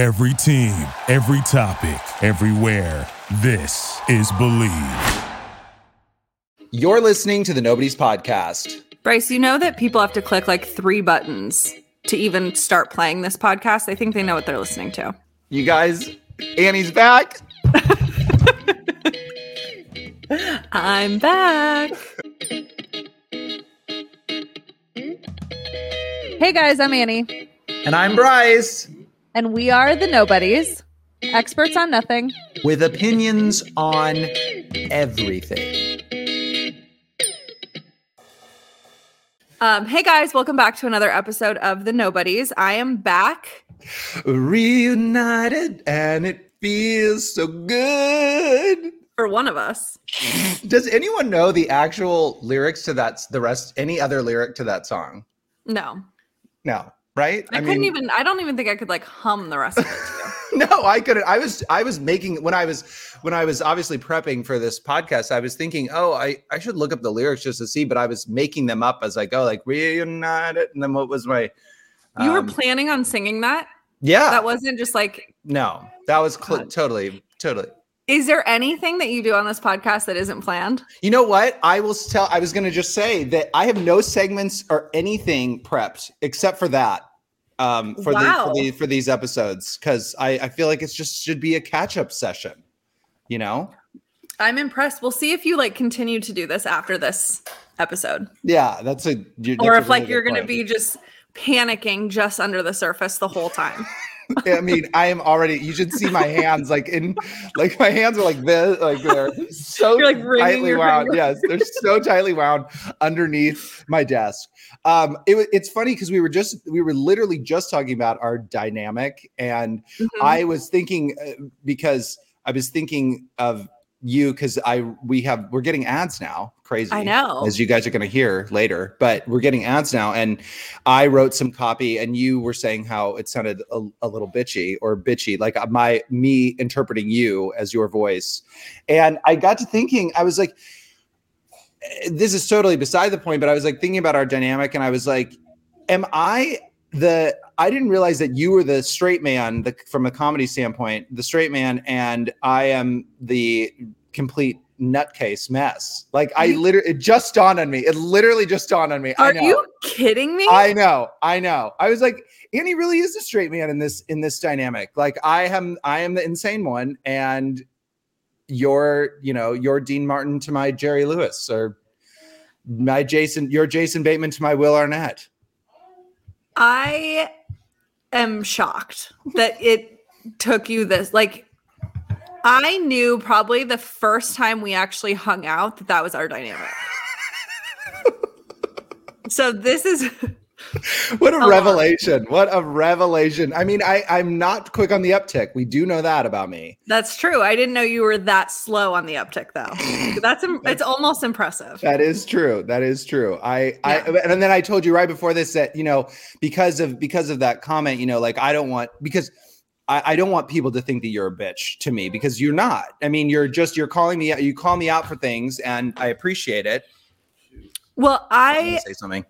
Every team, every topic, everywhere. This is Bleav. You're listening to the Nobody's Podcast. Bryce, you know that people have to click like three buttons to even start playing this podcast. I think they know what they're listening to. You guys, Annie's back. I'm back. Hey guys, I'm Annie, And I'm Bryce and we are the Nobodies, experts on nothing. with opinions on everything. Um, hey guys, welcome back to another episode of the Nobodies. I am back. Reunited and it feels so good. For one of us. Does anyone know the actual lyrics to that the rest any other lyric to that song? No. No, right? I, couldn't even I don't even think I could like hum the rest of it no i couldn't i was i was making when i was when i was obviously prepping for this podcast i was thinking oh i i should look up the lyrics just to see but i was making them up as i go like reunited and then what was my You were um, planning on singing that? yeah That wasn't just like no that was cl- totally totally is there anything that you do on this podcast that isn't planned? you know what i will tell i was going to just say that i have no segments or anything prepped except for that um for Wow. the for, the, for these episodes because i i feel like it just should be a catch-up session you know I'm impressed. We'll see if you like continue to do this after this episode. yeah that's a you- or if a like you're going to be just panicking just under the surface the whole time. I mean, I am already. You should see my hands, like in, like my hands are like this, like they're so You're, like, tightly wound. fingers. Yes, they're so tightly wound underneath my desk. Um, it, it's funny because we were just, we were literally just talking about our dynamic, and Mhm. I was thinking uh, because I was thinking of you because I we have we're getting ads now. Crazy, I know. as you guys are going to hear later. But we're getting ads now, and I wrote some copy, and you were saying how it sounded a, a little bitchy or bitchy, like uh, my me interpreting you as your voice, and I got to thinking, I was like, eh, this is totally beside the point, but I was like thinking about our dynamic, and I was like, am I the I didn't realize that you were the straight man the, from a comedy standpoint, the straight man, and I am the complete nutcase mess. Like I literally, it just dawned on me. It literally just dawned on me. I Are know. you kidding me? I know. I know. I was like, Annie really is the straight man in this in this dynamic. Like I am. I am the insane one, and you're, you know, you're Dean Martin to my Jerry Lewis, or my Jason. You're Jason Bateman to my Will Arnett. I am shocked that it took you this. Like, I knew probably the first time we actually hung out that that was our dynamic. so this is what a lot. revelation what a revelation i mean i i'm not quick on the uptick we do know that about me that's true. I didn't know you were that slow on the uptick though. That's im- it's almost impressive. that is true that is true i i and then i told you right before this that you know because of because of that comment you know like i don't want because I, I don't want people to think that you're a bitch to me because you're not. I mean, you're just you're calling me out. You call me out for things, and I appreciate it. Well, I'm I say something.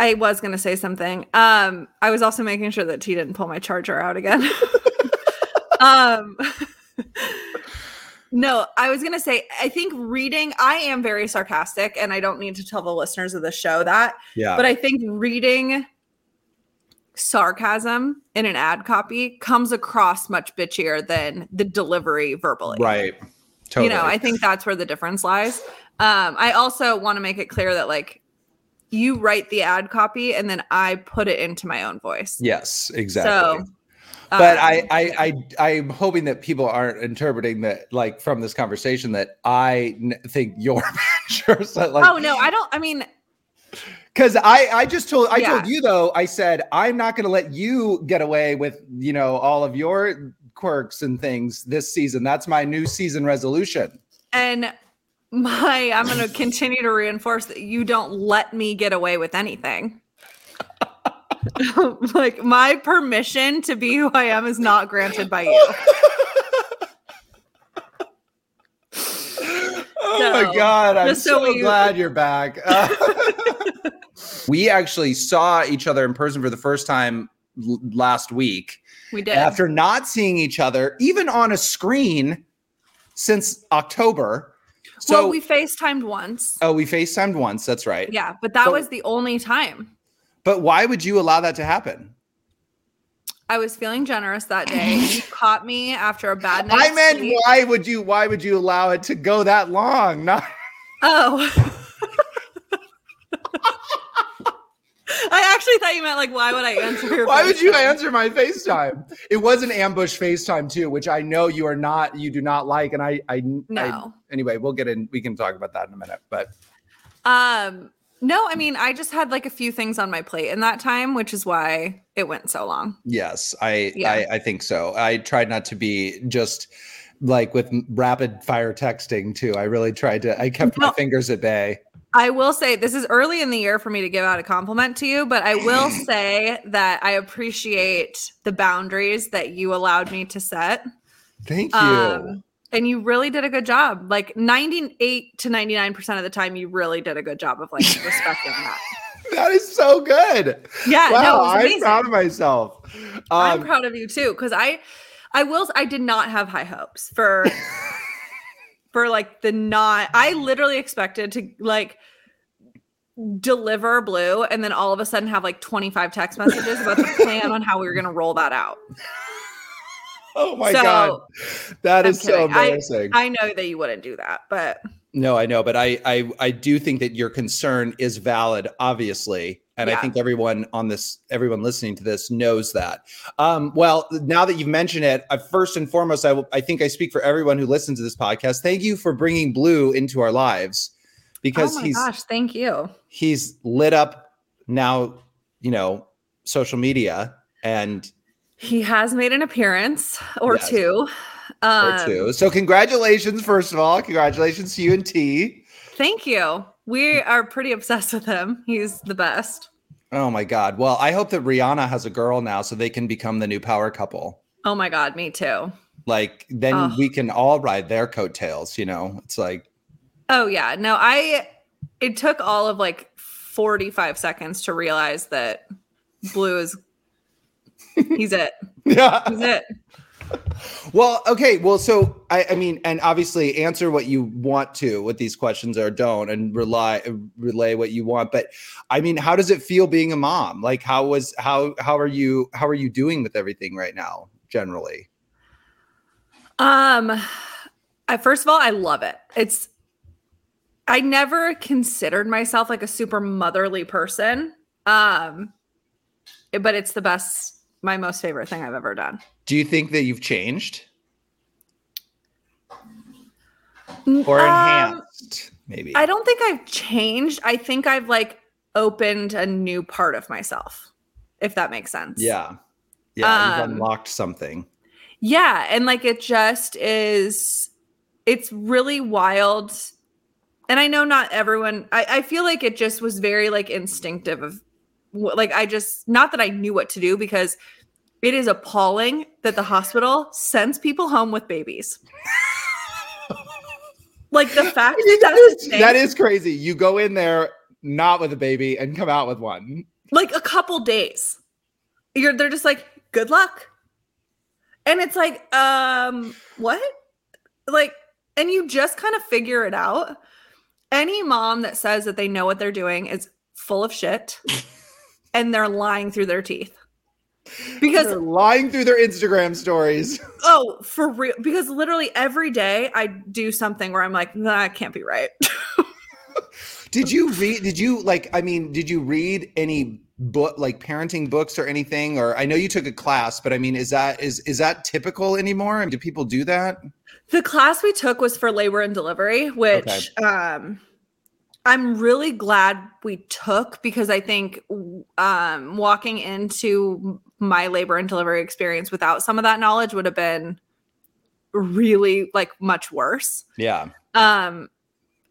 I was going to say something. Um, I was also making sure that T didn't pull my charger out again. um, no, I was going to say, I think reading, I am very sarcastic and I don't need to tell the listeners of the show that, Yeah, but I think reading sarcasm in an ad copy comes across much bitchier than the delivery verbally. right. Totally. You know, I think that's where the difference lies. Um, I also want to make it clear that like you write the ad copy and then I put it into my own voice. yes, exactly. So, but um, I, I i i'm hoping that people aren't interpreting that like from this conversation that i n- think you're so, like oh no, I don't. I mean, because i i just told i Yeah. told you though i said i'm not going to let you get away with you know all of your quirks and things this season that's my new season resolution and my I'm going to continue to reinforce that you don't let me get away with anything. like my permission to be who I am is not granted by you. Oh my god, I'm so so, glad you're back. Uh, we actually saw each other in person for the first time l- last week We did. after not seeing each other even on a screen since October. So well, we FaceTimed once. oh, we FaceTimed once. That's right. Yeah, but that So- was the only time. But why would you allow that to happen? I was feeling generous that day. you caught me after a bad night. I meant why would you why would you allow it to go that long? Not Oh. I actually thought you meant like, why would I answer your why would you answer my FaceTime? It was an ambush FaceTime too, which I know you are not you do not like. And I I, I No. anyway, we'll get in we can talk about that in a minute. But Um, no, I mean, I just had like a few things on my plate in that time, which is why it went so long. yes, I Yeah. I, I think so. I tried not to be just like with rapid fire texting too. I really tried to I kept my fingers at bay. I will say this is early in the year for me to give out a compliment to you, but I will say that I appreciate the boundaries that you allowed me to set. Thank you. Um, and you really did a good job. Like 98 to 99% of the time, you really did a good job of like respecting that. that is so good. Yeah, wow, no, I'm proud of myself. I'm Um, proud of you too, because I, I will. I did not have high hopes for, for like the not. I literally expected to like deliver blue, and then all of a sudden have like 25 text messages about the plan on how we were going to roll that out. oh my So, god. That I'm is so kidding. I- I know that you wouldn't do that, but No, I know, but I, I I do think that your concern is valid, obviously, and I think everyone on this, everyone listening to this, knows that. Um, well, now that you've mentioned it, uh, first and foremost, I think I speak for everyone who listens to this podcast. Thank you for bringing Blue into our lives, because oh my he's gosh, thank you. he's lit up now, you know, social media and He has made an appearance or Yes. two. or Um, two. So congratulations, first of all, congratulations to you and T. Thank you. We are pretty obsessed with him. He's the best. Oh my God. Well, I hope that Rihanna has a girl now so they can become the new power couple. Oh my god, me too. Like then Ugh. we can all ride their coattails, you know. It's like Oh yeah. No, I it took all of like 45 seconds to realize that blue is he's it. yeah. He's it. Well, okay. Well, so I, I mean, and obviously answer what you want to with these questions or don't and rely relay what you want. But I mean, how does it feel being a mom? Like how was how how are you how are you doing with everything right now, generally? Um I first of all, I love it. It's I never considered myself like a super motherly person. Um but it's the best my most favorite thing I've ever done. Do you think that you've changed or Um, enhanced? maybe. I don't think I've changed. I think I've like opened a new part of myself, if that makes sense. Yeah. Yeah. you've Um, unlocked something. Yeah. And like it just is, it's really wild. And I know not everyone, I, I feel like it just was very like instinctive of like, I just, not that I knew what to do because it is appalling that the hospital sends people home with babies. like the fact that thing- that is crazy. You go in there not with a baby and come out with one. like a couple days. You're they're just like, good luck. And it's like, um, what? Like, and you just kind of figure it out. Any mom that says that they know what they're doing is full of shit and they're lying through their teeth. Because They're lying through their Instagram stories. oh, for real, because literally every day I do something where I'm like, nah, that can't be right. Did you read? Did you like? I mean, did you read any book, like parenting books or anything? Or I know you took a class, but I mean, is that is is that typical anymore? I mean, do people do that? The class we took was for labor and delivery, which um I'm really glad we took because I think um walking into my labor and delivery experience without some of that knowledge would have been really like much worse. Yeah. Um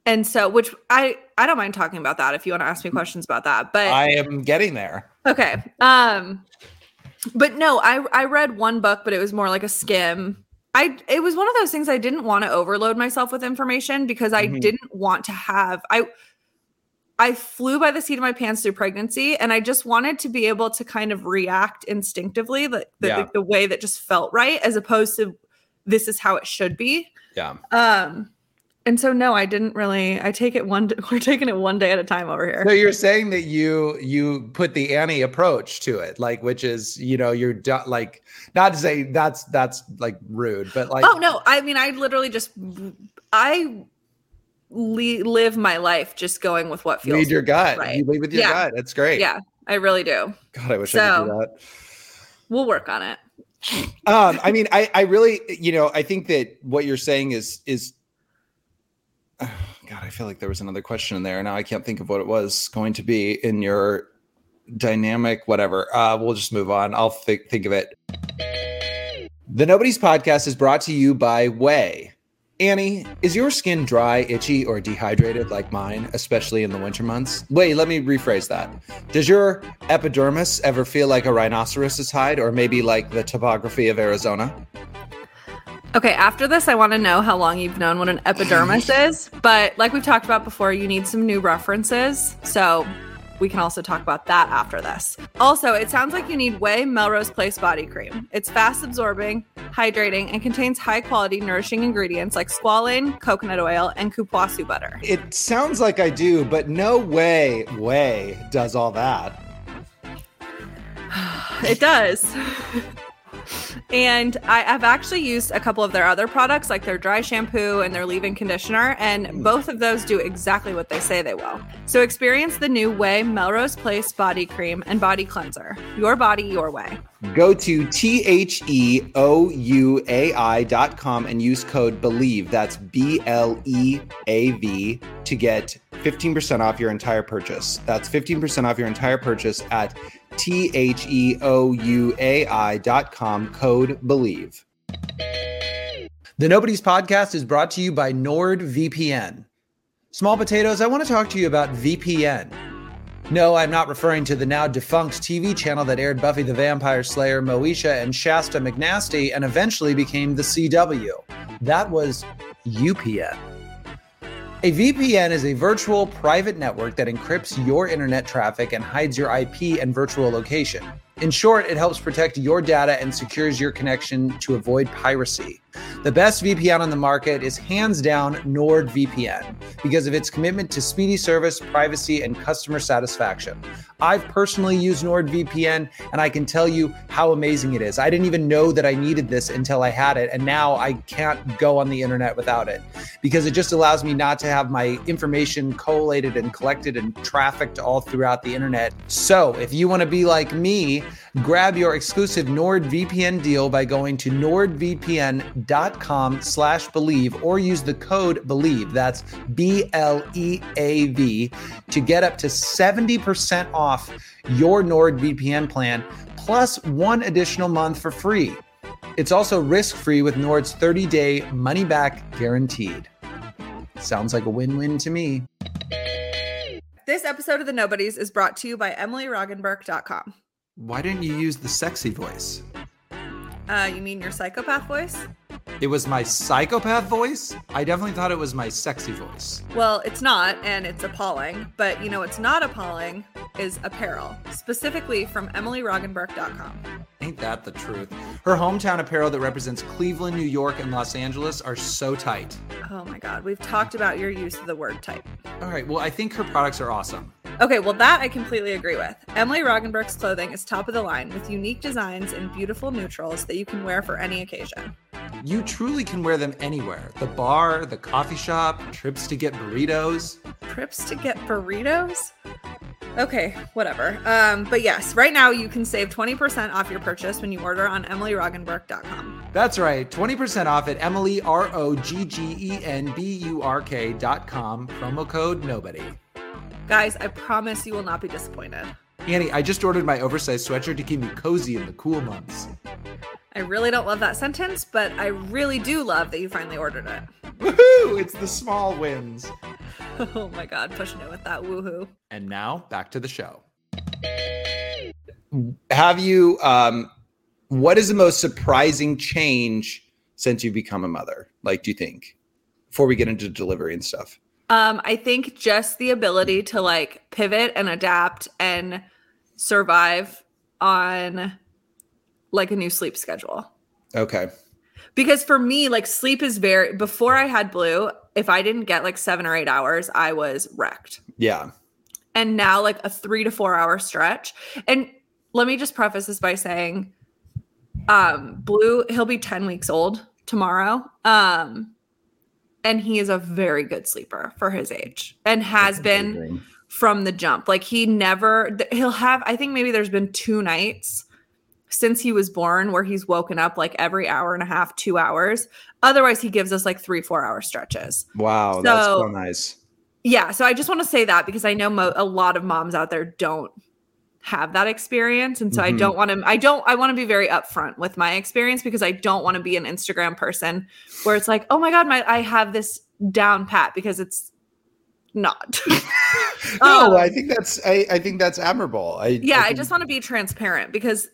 and so which I I don't mind talking about that if you want to ask me questions about that. But I am getting there. Okay. Um but no, I I read one book but it was more like a skim. I it was one of those things I didn't want to overload myself with information because I Mhm. didn't want to have I I flew by the seat of my pants through pregnancy, and I just wanted to be able to kind of react instinctively, like the, Yeah. the, the way that just felt right, as opposed to this is how it should be. Yeah. Um, and so no, I didn't really. I take it one. We're taking it one day at a time over here. So you're saying that you you put the Annie approach to it, like which is you know you're do- like not to say that's that's like rude, but like oh no, I mean, I literally just I le- live my life just going with what feels. lead your gut. right. You lead with your Yeah. gut. That's great. Yeah, I really do. God, I wish I could do that. We'll work on it. um i mean i i really you know i think that what you're saying is is god i feel like there was another question in there now i can't think of what it was going to be in your dynamic whatever uh we'll just move on i'll think think of it the nobody's podcast is brought to you by OUAI Annie, is your skin dry, itchy, or dehydrated like mine, especially in the winter months? Wait, let me rephrase that. Does your epidermis ever feel like a rhinoceros's hide, or maybe like the topography of Arizona? Okay, after this, I want to know how long you've known what an epidermis is. But like we've talked about before, you need some new references. So we can also talk about that after this. Also, it sounds like you need OUAI Melrose Place Body Cream. It's fast absorbing, hydrating, and contains high quality, nourishing ingredients like squalane, coconut oil, and cupuaçu butter. It sounds like I do, but no way, OUAI does all that. It does. and I, I've actually used a couple of their other products, like their dry shampoo and their leave-in conditioner, and both of those do exactly what they say they will. So experience the new OUAI Melrose Place Body Cream and Body Cleanser. Your body, your way. Go to T H E O U A I dot com and use code BLEAV. That's B L E A V to get 15% off your entire purchase. That's 15% off your entire purchase at T H E O U A I dot com, code BLEAV. The Nobody's Podcast is brought to you by NordVPN. Small potatoes, I want to talk to you about VPN. No, I'm not referring to the now defunct TV channel that aired Buffy the Vampire Slayer, Moesha, and Shasta McNasty and eventually became the CW. That was UPN. A VPN is a virtual private network that encrypts your internet traffic and hides your IP and virtual location. In short, it helps protect your data and secures your connection to avoid piracy. The best VPN on the market is hands down NordVPN because of its commitment to speedy service, privacy, and customer satisfaction. I've personally used NordVPN and I can tell you how amazing it is. I didn't even know that I needed this until I had it, and now I can't go on the internet without it because it just allows me not to have my information collated and collected and trafficked all throughout the internet. So, if you want to be like me, grab your exclusive NordVPN deal by going to nordvpn.com slash bleav or use the code bleav that's b-l-e-a-v to get up to 70% off your nordvpn plan plus one additional month for free. It's also risk-free with nord's 30-day money-back guaranteed. Sounds like a win-win to me. This episode of The Nobodies is brought to you by EmilyRoggenburk.com. why didn't you use the sexy voice Uh, you mean your psychopath voice? It was my psychopath voice. I definitely thought it was my sexy voice. Well, it's not, and it's appalling. But you know what's not appalling is apparel, specifically from EmilyRoggenburk.com. Ain't that the truth? Her hometown apparel that represents Cleveland, New York, and Los Angeles are so tight. Oh my God, we've talked about your use of the word tight. All right, well, I think her products are awesome. Okay, well, that I completely agree with. Emily Roggenburk's clothing is top of the line with unique designs and beautiful neutrals that you can wear for any occasion. You truly can wear them anywhere the bar, the coffee shop, trips to get burritos. Trips to get burritos? Okay, whatever. Um, but yes, right now you can save 20% off your purchase when you order on EmilyRoggenburk.com. That's right, 20% off at Emily, R O G G E N B U R K dot com, promo code nobody. Guys, I promise you will not be disappointed. Annie, I just ordered my oversized sweatshirt to keep me cozy in the cool months. I really don't love that sentence, but I really do love that you finally ordered it. Woohoo! It's the small wins. Oh my god, pushing it with that woohoo. And now back to the show. Have you um what is the most surprising change since you've become a mother? Like do you think? Before we get into delivery and stuff. Um, I think just the ability to like pivot and adapt and survive on like a new sleep schedule. Okay. Because for me, like sleep is very before I had blue, if I didn't get like seven or eight hours, I was wrecked. Yeah. And now like a three to four hour stretch. And let me just preface this by saying um blue he'll be 10 weeks old tomorrow um and he is a very good sleeper for his age and has been from the jump. Like he never he'll have i think maybe there's been two nights since he was born where he's woken up like every hour and a half two hours. Otherwise he gives us like three four hour stretches. Wow, that's So- so nice. yeah so i just want to say that because i know mo- a lot of moms out there don't have that experience and so i Mhm. don't want to i don't i want to be very upfront with my experience because i don't want to be an instagram person where it's like oh my god my i have this down pat because it's not No, Um, I think that's I, I think that's admirable. I yeah i think- just want to be transparent because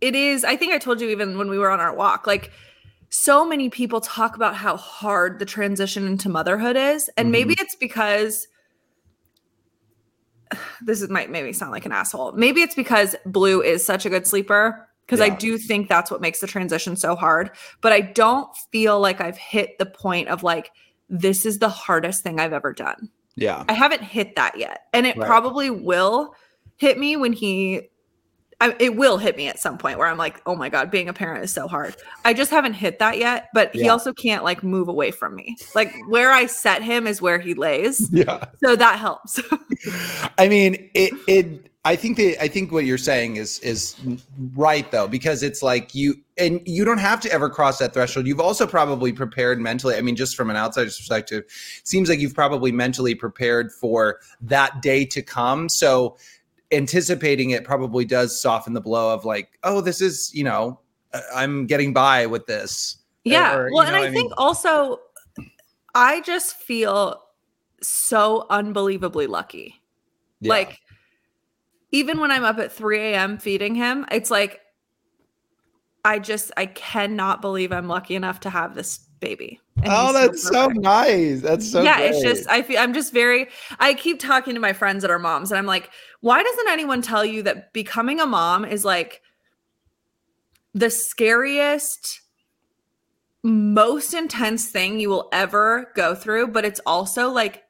it is i think i told you even when we were on our walk like so many people talk about how hard the transition into motherhood is and maybe it's because this is might maybe sound like an asshole maybe it's because blue is such a good sleeper because i do think that's what makes the transition so hard but i don't feel like i've hit the point of like this is the hardest thing i've ever done yeah. I haven't hit that yet. And it Right. probably will hit me when he I, it will hit me at some point where I'm like, "Oh my god, being a parent is so hard." I just haven't hit that yet, but he also can't like move away from me. Like where I set him is where he lays. Yeah. So that helps. I mean, it it I think that I think what you're saying is is right though because it's like you and you don't have to ever cross that threshold. You've also probably prepared mentally. I mean, just from an outsider's perspective, it seems like you've probably mentally prepared for that day to come. So anticipating it probably does soften the blow of like, oh, this is, you know, I- I'm getting by with this. yeah. Or, well, and I, I mean- think also I just feel so unbelievably lucky. Yeah. Like, even when I'm up at 3 a.m. feeding him, it's like, I just, I cannot believe I'm lucky enough to have this baby. And oh, that's so perfect. nice. That's so yeah, it's just, I feel, I'm just very, I keep talking to my friends that are moms, and I'm like, why doesn't anyone tell you that becoming a mom is like the scariest, most intense thing you will ever go through, but it's also like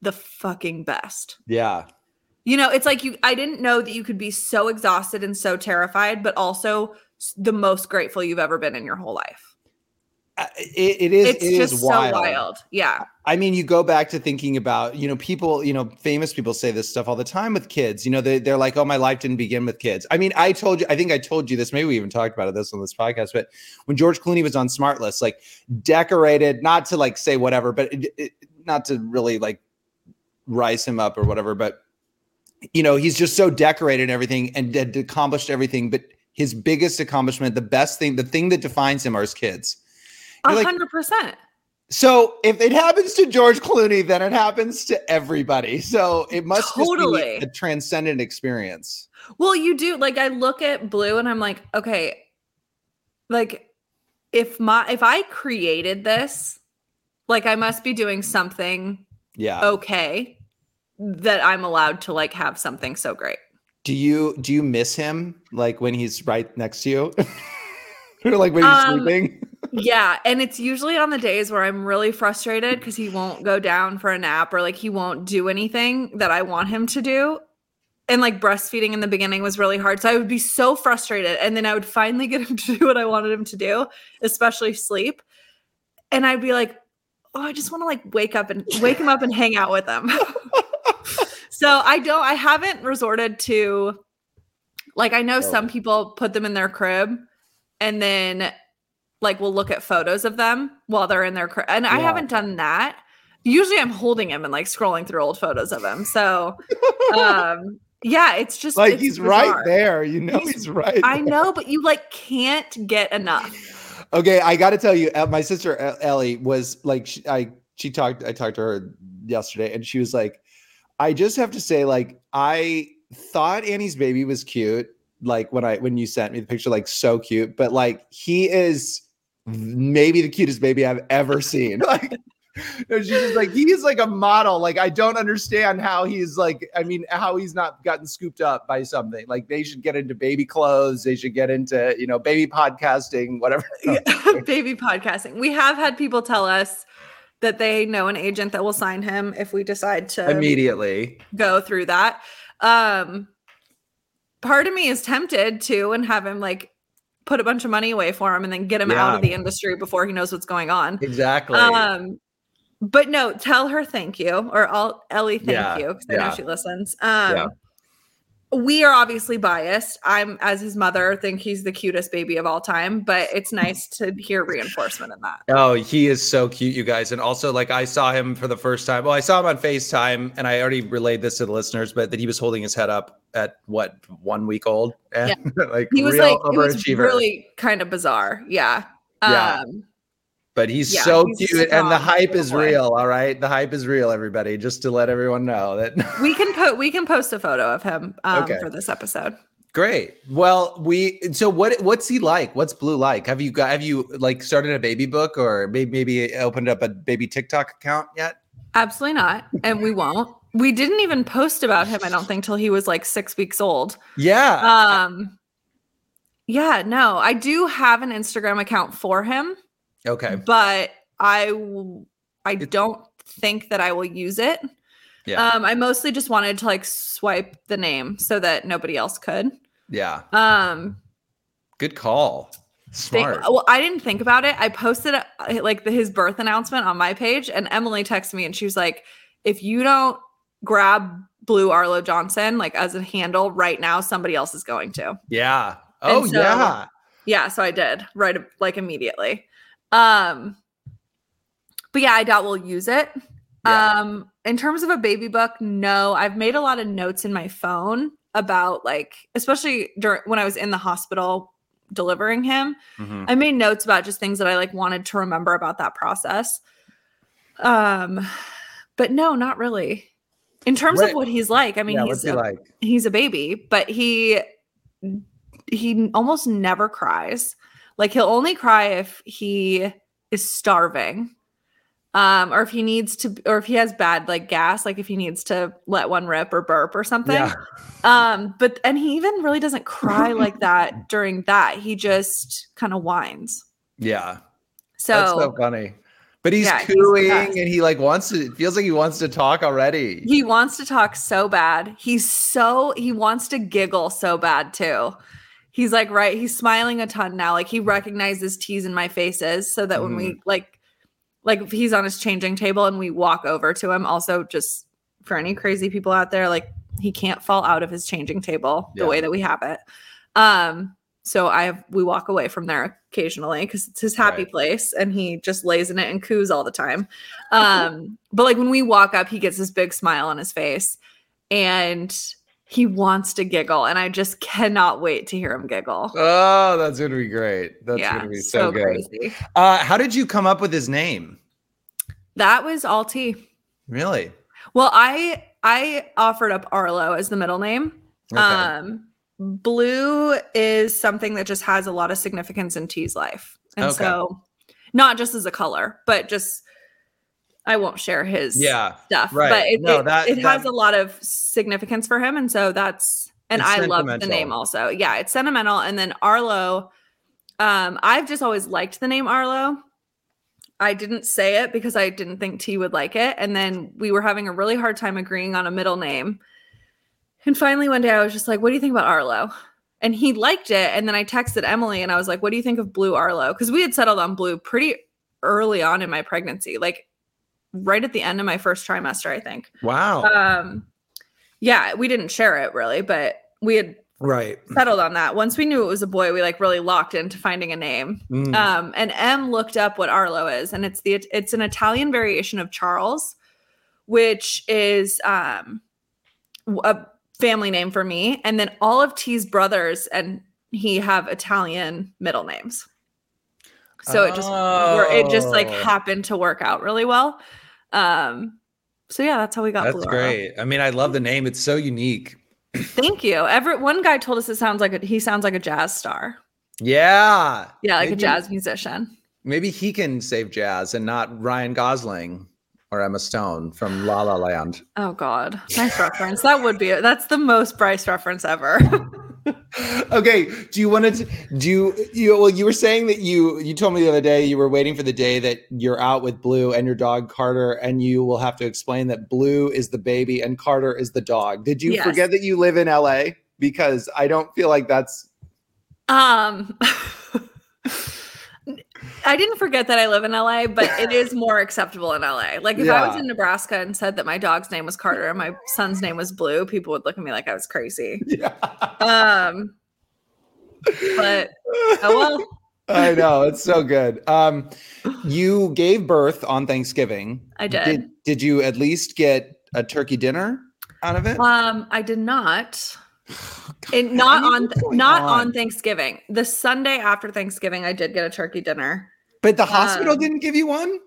the fucking best. yeah. You know, it's like you I didn't know that you could be so exhausted and so terrified, but also the most grateful you've ever been in your whole life. It, it is. It's it is just wild. so wild. Yeah. I mean, you go back to thinking about, you know, people, you know, famous people say this stuff all the time with kids. You know, they, they're like, oh, my life didn't begin with kids. I mean, I told you, I think I told you this, maybe we even talked about it this on this podcast, but when George Clooney was on Smartless, like decorated, not to like say whatever, but it, it, not to really like rise him up or whatever, but, you know, he's just so decorated and everything and accomplished everything. But his biggest accomplishment, the best thing, the thing that defines him are his kids. A hundred percent. so if it happens to George Clooney, then it happens to everybody. So it must just Totally. be a transcendent experience. Well, you do like I look at blue and I'm like, okay, like if my if I created this, like I must be doing something Yeah. okay that I'm allowed to like have something so great. Do you do you miss him like when he's right next to you? or like when he's Um, sleeping? Yeah, and it's usually on the days where I'm really frustrated because he won't go down for a nap or like he won't do anything that I want him to do. And like breastfeeding in the beginning was really hard. So I would be so frustrated. And then I would finally get him to do what I wanted him to do, especially sleep. And I'd be like, oh, I just want to like wake up and wake him up and hang out with him. so I don't, I haven't resorted to like, I know some Oh. people put them in their crib and then like we'll look at photos of them while they're in their crib. And I haven't done that. Usually I'm holding him and like scrolling through old photos of him. So um yeah, it's just like it's he's bizarre. right there. You know He's- he's, right. I there. know, but you like can't get enough. Okay, I got to tell you, uh, my sister Ellie was like, she, I she talked, I talked to her yesterday, and she was like, I just have to say, like, I thought Annie's baby was cute, like when I when you sent me the picture, like so cute, but like he is maybe the cutest baby I've ever seen. Like, she's just like he's like a model. Like I don't understand how he's like. I mean, how he's not gotten scooped up by something. Like they should get into baby clothes. They should get into you know baby podcasting, whatever. baby podcasting. We have had people tell us that they know an agent that will sign him if we decide to Immediately. go through that. Um, part of me is tempted to and have him like put a bunch of money away for him and then get him out of the industry before he knows what's going on. Exactly. Um, but no, tell her thank you, or I'll Ellie thank Yeah, you because I yeah. know she listens. Um, Yeah. We are obviously biased. I'm, as his mother, think he's the cutest baby of all time. But it's nice to hear reinforcement in that. Oh, he is so cute, you guys. And also, like, I saw him for the first time. Well, I saw him on FaceTime, and I already relayed this to the listeners, but that he was holding his head up at what one week old, and like He was real like, it was really kind of bizarre. Yeah. Yeah. Um, But he's yeah, so he's cute, and the hype is boy. real. All right, the hype is real, everybody. Just to let everyone know that. we can put we can post a photo of him um, Okay. for this episode. Great. Well, we so what what's he like? What's Blue like? Have you got have you like started a baby book or maybe maybe opened up a baby TikTok account yet? Absolutely not, and we won't. We didn't even post about him. I don't think till he was like six weeks old. Yeah. Um, yeah, no, I do have an Instagram account for him, okay. but I It- don't think that I will use it. Yeah. Um, I mostly just wanted to like swipe the name so that nobody else could. yeah. Um, Good call. think, Smart. well, I didn't think about it. I posted uh, like the, his birth announcement on my page, and Emily texted me and she was like, "If you don't grab Blue Arlo Johnson like as a handle right now, somebody else is going to." yeah. Oh so- yeah. Yeah, so I did right like immediately. Um, but yeah, I doubt we'll use it. Yeah. Um, in terms of a baby book, no, I've made a lot of notes in my phone about like, especially during when I was in the hospital delivering him. Mhm. I made notes about just things that I like wanted to remember about that process. Um, but no, not really. In terms of what he's like, I mean, yeah, he's he a, like? he's a baby, but he he almost never cries. Like he'll only cry if he is starving. Um, or if he needs to, or if he has bad like gas, like if he needs to let one rip or burp or something. Yeah. Um, but and he even really doesn't cry like that during that. He just kind of whines. Yeah. So, That's so funny. But he's Yeah, cooing best. and he like wants to it feels like he wants to talk already. he wants to talk so bad. He's so he wants to giggle so bad too. He's like right, he's smiling a ton now. Like he recognizes T's in my faces so that when we like like he's on his changing table and we walk over to him, also just for any crazy people out there, like he can't fall out of his changing table the way that we have it. Um so I have we walk away from there occasionally because it's his happy Right. place and he just lays in it and coos all the time. Um, but like when we walk up, he gets this big smile on his face and he wants to giggle. And I just cannot wait to hear him giggle. Oh, that's gonna be great. That's yeah, gonna be so, good. crazy. Uh, how did you come up with his name? That was all T. Really? Well, I I offered up Arlo as the middle name. Okay. Um, blue is something that just has a lot of significance in T's life. And Okay. so not just as a color, but just I won't share his yeah. stuff. right. But it, No, it, that- it has that- a lot of significance for him. And so that's and I love the name also. Yeah, it's sentimental. And then Arlo, um, I've just always liked the name Arlo. I didn't say it because I didn't think T would like it. And then we were having a really hard time agreeing on a middle name. And finally, one day I was just like, What do you think about Arlo? And he liked it. And then I texted Emily and I was like, What do you think of Blue Arlo? Because we had settled on Blue pretty early on in my pregnancy, like right at the end of my first trimester, I think. Wow. Um, yeah, we didn't share it really, but we had right. settled on that. Once we knew it was a boy, we like really locked into finding a name. Mm. Um, and M looked up what Arlo is, and it's the it's an Italian variation of Charles, which is um a family name for me. And then all of T's brothers and he have Italian middle names. So it just it just like Oh. happened to work out really well. Um so yeah, that's how we got That's Blue great. I mean, I love the name. It's so unique. Thank you. Every one guy told us it sounds like a, he sounds like a jazz star. Yeah. Yeah, like Maybe- a jazz musician. Maybe he can save Jazz and not Ryan Gosling or Emma Stone from La La Land. Oh God, nice reference. That would be. That's the most Bryce reference ever. okay, do you want to do you, you well you were saying that you you told me the other day you were waiting for the day that you're out with Blue and your dog Carter and you will have to explain that Blue is the baby and Carter is the dog. Did you Yes. forget that you live in LA? Because I don't feel like that's Um, I didn't forget that I live in LA, but it is more acceptable in LA. Like if I was in Nebraska and said that my dog's name was Carter and my son's name was Blue, people would look at me like I was crazy. yeah. Um, but oh well. I know it's so good. Um, you gave birth on Thanksgiving. I did. Did, did you at least get a turkey dinner out of it? Um, I did not. And not on not on? on Thanksgiving. The Sunday after Thanksgiving, I did get a turkey dinner. but the hospital um, didn't give you one.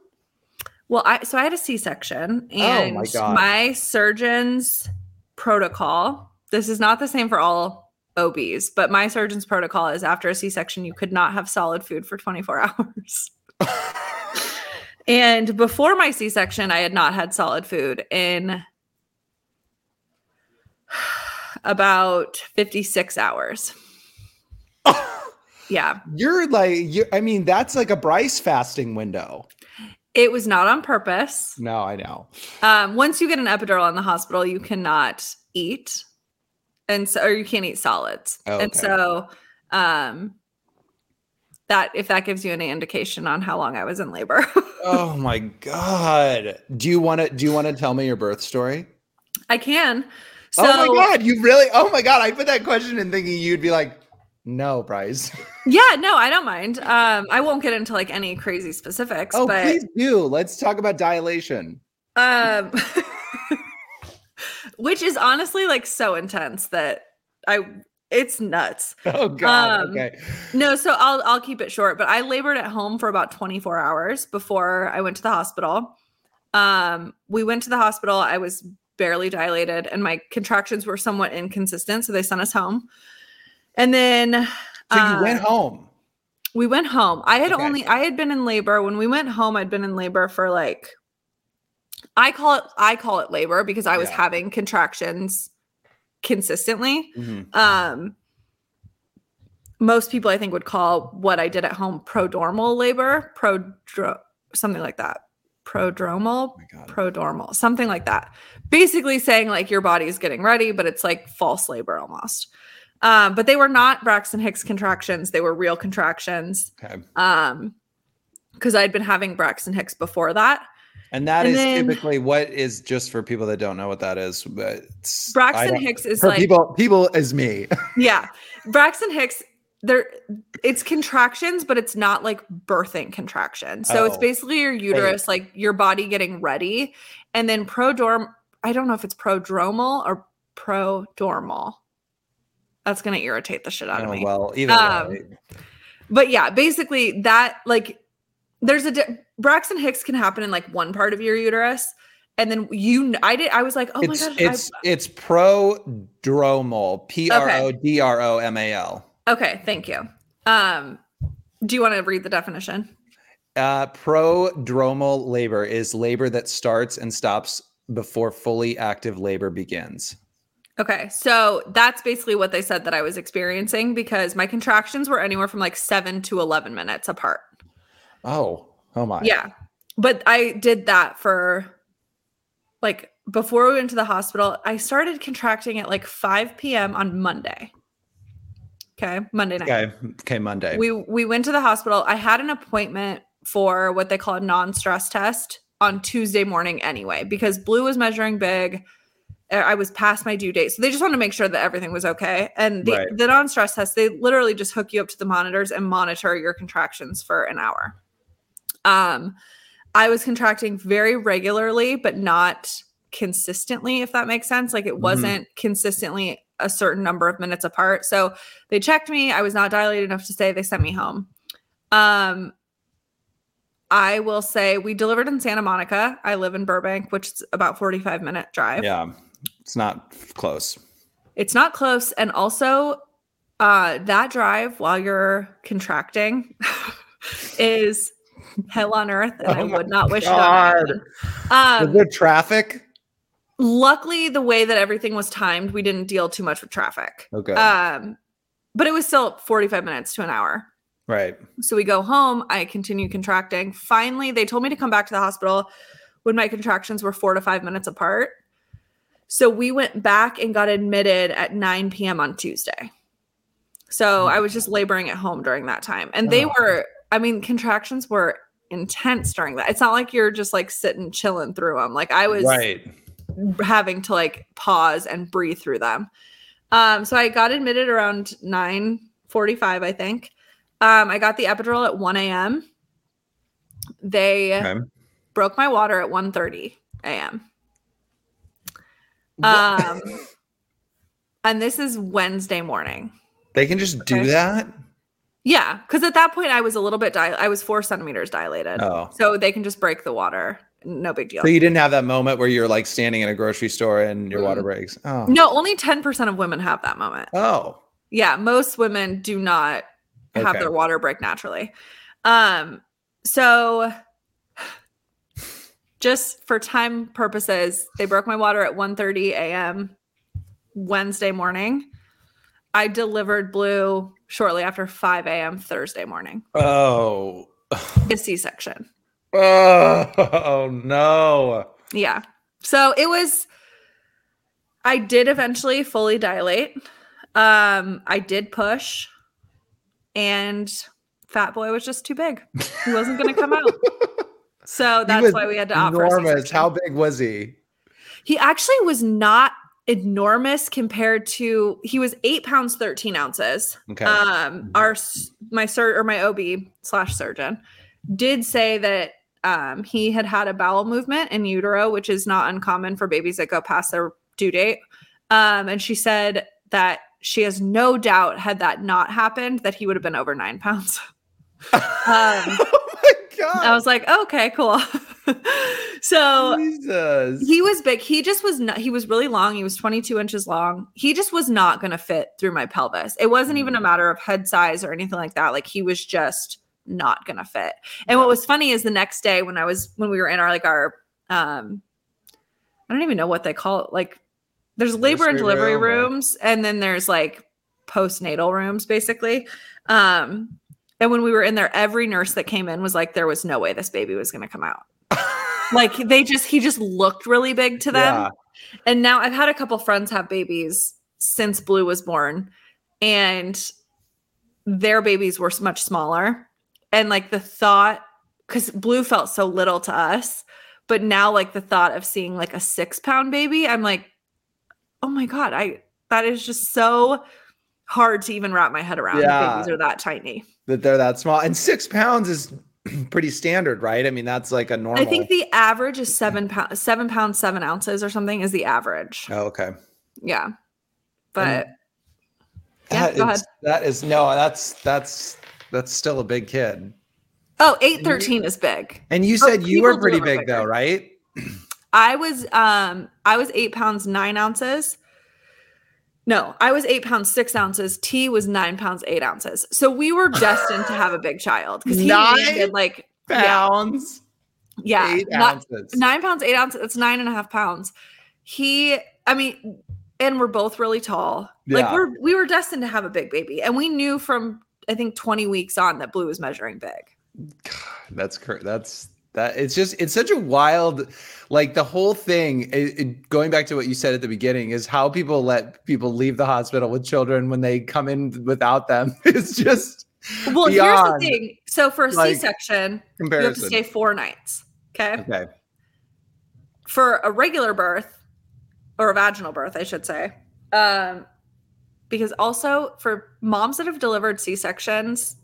Well, I so I had a C-section Oh and my God. my surgeon's protocol. This is not the same for all OBs, but my surgeon's protocol is after a C-section, you could not have solid food for 24 hours. and before my C-section, I had not had solid food in about 56 hours. Yeah. You're like, you I mean, that's like a Bryce fasting window. It was not on purpose. No, I know. Um, once you get an epidural in the hospital, you cannot eat, and so or you can't eat solids. Oh, And so, um, that if that gives you any indication on how long I was in labor, Oh my god. Do you want to? Do you want to tell me your birth story? I can. So, oh my god, you really? Oh my god, I put that question in thinking you'd be like, no, Bryce. yeah, no, I don't mind. Um, I won't get into like any crazy specifics, Oh, but please do. Let's talk about dilation. um, which is honestly like so intense that I it's nuts. Oh god. Um, okay. No, so I'll I'll keep it short, but I labored at home for about 24 hours before I went to the hospital. Um, we went to the hospital. I was barely dilated and my contractions were somewhat inconsistent, so they sent us home. And then So you uh, went home. we went home. I had Okay. only I had been in labor when we went home. I'd been in labor for like I call it I call it labor because I was Yeah. having contractions consistently Mhm. um most people i think would call what i did at home prodromal labor prodro something like that prodromal Oh prodromal something like that basically saying like your body is getting ready but it's like false labor almost um but they were not braxton hicks contractions they were real contractions Okay. um because i'd been having braxton hicks before that And that And is then- typically what is just for people that don't know what that is. But braxton hicks is for like people people is me. Yeah. Braxton Hicks, there it's contractions, but it's not like birthing contractions. So it's Oh. basically your uterus, like your body getting ready. And then prodorm, I don't know if it's prodromal or prodormal. That's gonna irritate the shit out of Oh, me. well, either Um, way. But yeah, basically that like there's a di- Braxton Hicks can happen in like one part of your uterus. And then you, I did, I was like, oh it's my god, it's it's prodromal. P R O D R O M A L. I, okay, thank you. Um, do you want to read the definition? Uh, prodromal labor is labor that starts and stops before fully active labor begins. Okay, so that's basically what they said that I was experiencing because my contractions were anywhere from like seven to 11 minutes apart. Oh, oh my. Yeah. But I did that for like before we went to the hospital. I started contracting at like 5 p.m. on Monday. Okay, Monday night. Okay. Okay. Monday. We we went to the hospital. I had an appointment for what they call a non-stress test on Tuesday morning anyway because Blue was measuring big. Uh, I was past my due date. So they just wanted to make sure that everything was okay. And the, Right. the non-stress test, they literally just hook you up to the monitors and monitor your contractions for an hour. Um I was contracting very regularly, but not consistently, if that makes sense. Like it Mhm. wasn't consistently a certain number of minutes apart. So they checked me. I was not dilated enough to stay. They sent me home. Um, I will say we delivered in Santa Monica. I live in Burbank, which is about 45 minute drive. yeah. It's not close. It's not close. And also, uh, that drive while you're contracting is hell on earth, and I Oh my would not wish it on anyone. Um, there traffic? Luckily, the way that everything was timed, we didn't deal too much with traffic. Okay. Um, but it was still 45 minutes to an hour. right. So we go home. I continue contracting. Finally, they told me to come back to the hospital when my contractions were four to five minutes apart. So we went back and got admitted at 9 p.m. on Tuesday. So I was just laboring at home during that time. And they Oh. were, I mean, contractions were intense during that. It's not like you're just like sitting chilling through them. Like I was Right. Having to like pause and breathe through them. Um, so I got admitted around 9 45, I think. Um, I got the epidural at 1 a.m. They Okay. broke my water at 1 30 a.m. Um, and this is Wednesday morning. they can just do okay. that? Yeah, because at that point I was a little bit dil- I was four centimeters dilated, Oh. so they can just break the water. No big deal. So you didn't have that moment where you're like standing in a grocery store and your water Mm. breaks. Oh. no, only ten percent of women have that moment. Oh. Yeah, most women do not have Okay. their water break naturally. Um, so just for time purposes, they broke my water at 1:30 a.m. Wednesday morning. I delivered blue shortly after 5 a.m. Thursday morning. Oh. A C-section. Oh no. Yeah. So it was I did eventually fully dilate. Um I did push and Fat Boy was just too big. He wasn't going to come out. So that's why we had to opt Enormous. How big was he? He actually was not enormous compared to he was 8 pounds 13 ounces. Okay. Um our my sur or my OB slash surgeon did say that um, he had had a bowel movement in utero, which is not uncommon for babies that go past their due date. Um, and she said that she has no doubt, had that not happened, that he would have been over nine pounds. Um, oh my god. I was like, okay, cool. so Jesus. he was big. He just was not, he was really long. He was 22 inches long. He just was not going to fit through my pelvis. It wasn't even a matter of head size or anything like that. Like he was just not to fit. And what was funny is the next day when I was, when we were in our, like our, um, I don't even know what they call it. Like there's labor and delivery room rooms and then there's like postnatal rooms basically. Um, and when we were in there, every nurse that came in was like, there was no way this baby was going to come out like they just he just looked really big to them Yeah. and now i've had a couple friends have babies since blue was born and their babies were much smaller and like the thought because blue felt so little to us but now like the thought of seeing like a six pound baby i'm like oh my god i that is just so hard to even wrap my head around Yeah. babies are that tiny that they're that small. And six pounds is pretty standard, right? I mean, that's like a normal. i think the average is seven pounds seven pounds seven ounces or something is the average Oh, okay. Yeah. But yeah, That go ahead. is- that is no, that's that's that's still a big kid. Oh, 813 is big. And you Oh, said you were pretty big though, right? I was um I was eight pounds nine ounces. No, I was eight pounds six ounces. T was nine pounds eight ounces. So we were destined to have a big child because he needed like Pounds, yeah, eight not- nine pounds eight ounces. That's nine and a half pounds. He, I mean, and we're both really tall. Like we're we were destined to have a big baby, and we knew from I think twenty weeks on that Blue was measuring big. That's correct. That's that. It's just it's such a wild, like the whole thing. It, it- going back to what you said at the beginning is how people let people leave the hospital with children when they come in without them. It's just Well, Beyond, here's the thing. So for a like, section, you have to stay four nights. Okay. okay. For a regular birth or a vaginal birth, I should say. Um, because also for moms that have delivered C sections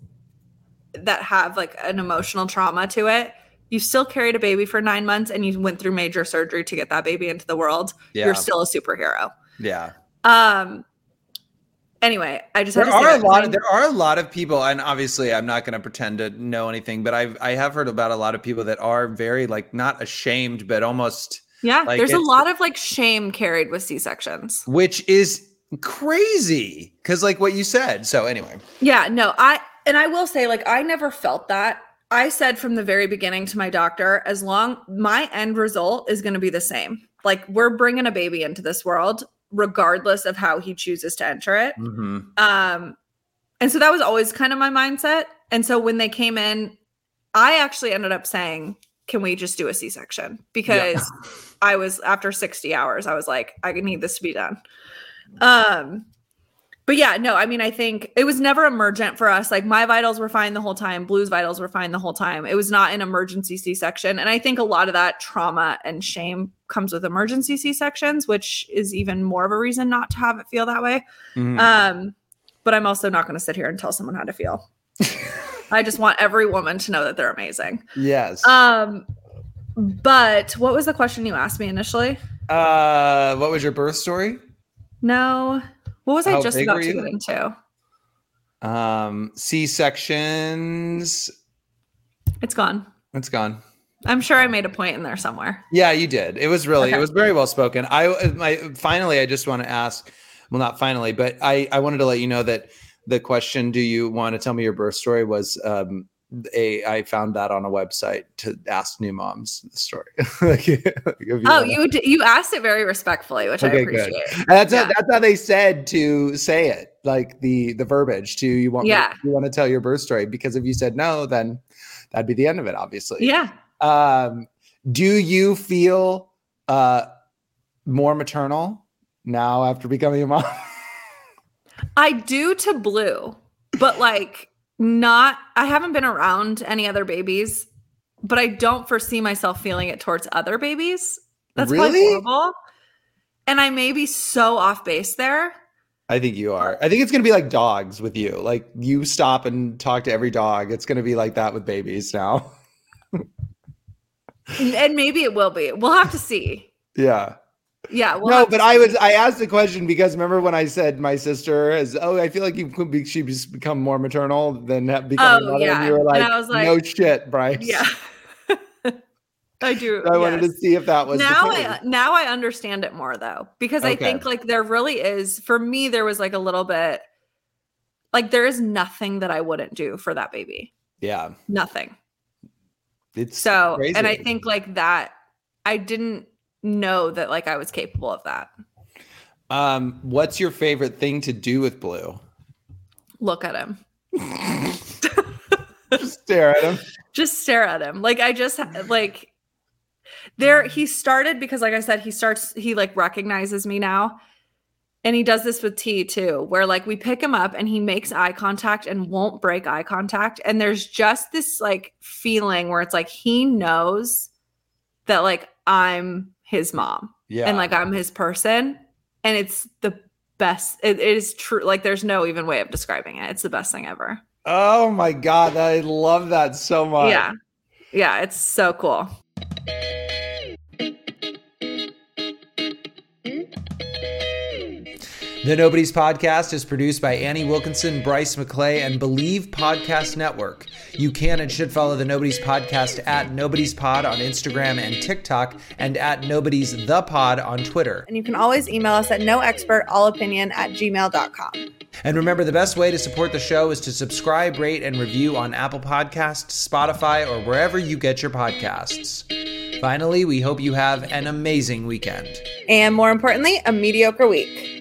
that have like an emotional trauma to it, you still carried a baby for nine months and you went through major surgery to get that baby into the world. Yeah. You're still a superhero. yeah. Um. Anyway, I just There had to say are a lot. Of, there are a lot of people, and obviously, I'm not going to pretend to know anything, but I've I have heard about a lot of people that are very like not ashamed, but almost, Yeah, Like, there's a lot of like shame carried with C sections. which is crazy because like what you said. So anyway, Yeah, no, I and I will say like I never felt that I said from the very beginning to my doctor, as long my end result is going to be the same. Like we're bringing a baby into this world, regardless of how he chooses to enter it. Mhm. Um, and so that was always kind of my mindset. And so when they came in, I actually ended up saying, "Can we just do a C-section?" Because I was after 60 hours, I was like, I need this to be done. Um, but yeah, no, I mean, I think it was never emergent for us. Like my vitals were fine the whole time, Blue's vitals were fine the whole time. It was not an emergency C section. And I think a lot of that trauma and shame comes with emergency C sections, which is even more of a reason not to have it feel that way. Mhm. Um, but I'm also not going to sit here and tell someone how to feel. I just want every woman to know that they're amazing. yes. Um, but what was the question you asked me initially? uh, what was your birth story? No. What was I How just about to get into? Um, C sections. It's gone. It's gone. I'm sure I made a point in there somewhere. Yeah, you did. It was really, it was very well spoken. I, my, finally, I just want to ask. Well, not finally, but I, I wanted to let you know that the question, "Do you want to tell me your birth story?" was um, a. I found that on a website to ask new moms the story. Like, you Oh, you d- you asked it very respectfully, which I Okay, good. appreciate. And that's Yeah. how, that's how they said to say it, like the the verbiage to you want Yeah. you want to tell your birth story because if you said no, then that'd be the end of it, obviously. Yeah. Um, do you feel uh more maternal now after becoming a mom? I do to blue, but like not I haven't been around any other babies, but I don't foresee myself feeling it towards other babies. That's probably Really? horrible. And I may be so off base there. I think you are. I think it's gonna be like dogs with you. Like you stop and talk to every dog. It's gonna be like that with babies now. And maybe it will be. We'll have to see. yeah. Yeah. We'll no, but I was I asked the question because remember when I said my sister is oh I feel like you could be she's become more maternal than ha- becoming Oh, mother yeah. and you were And like, I was like, no shit Bryce Yeah. I do. So I wanted to see if that was now. I now I understand it more though because I think like there really is for me there was like a little bit like there is nothing that I wouldn't do for that baby. yeah Nothing. it's So and I think like that I didn't know that like I was capable of that. um what's your favorite thing to do with blue Look at him. just stare at him Just stare at him. Like I just like there he started because like I said he starts he like recognizes me now. And he does this with T too, where like we pick him up and he makes eye contact and won't break eye contact. And there's just this like feeling where it's like he knows that like I'm his mom yeah and like I'm his person. And it's the best. It, it is true. Like there's no even way of describing it. It's the best thing ever. oh my god I love that so much Yeah. Yeah. It's so cool. The Nobodies Podcast is produced by Annie Wilkinson, Bryce McClay, and Bleav Podcast Network. You can and should follow the Nobodies Podcast at Nobodies Pod on Instagram and TikTok, and at Nobodies The Pod on Twitter. And you can always email us at noexpertallopinion at gmail.com. And remember, the best way to support the show is to subscribe, rate, and review on Apple Podcasts, Spotify, or wherever you get your podcasts. Finally, we hope you have an amazing weekend. And more importantly, a mediocre week.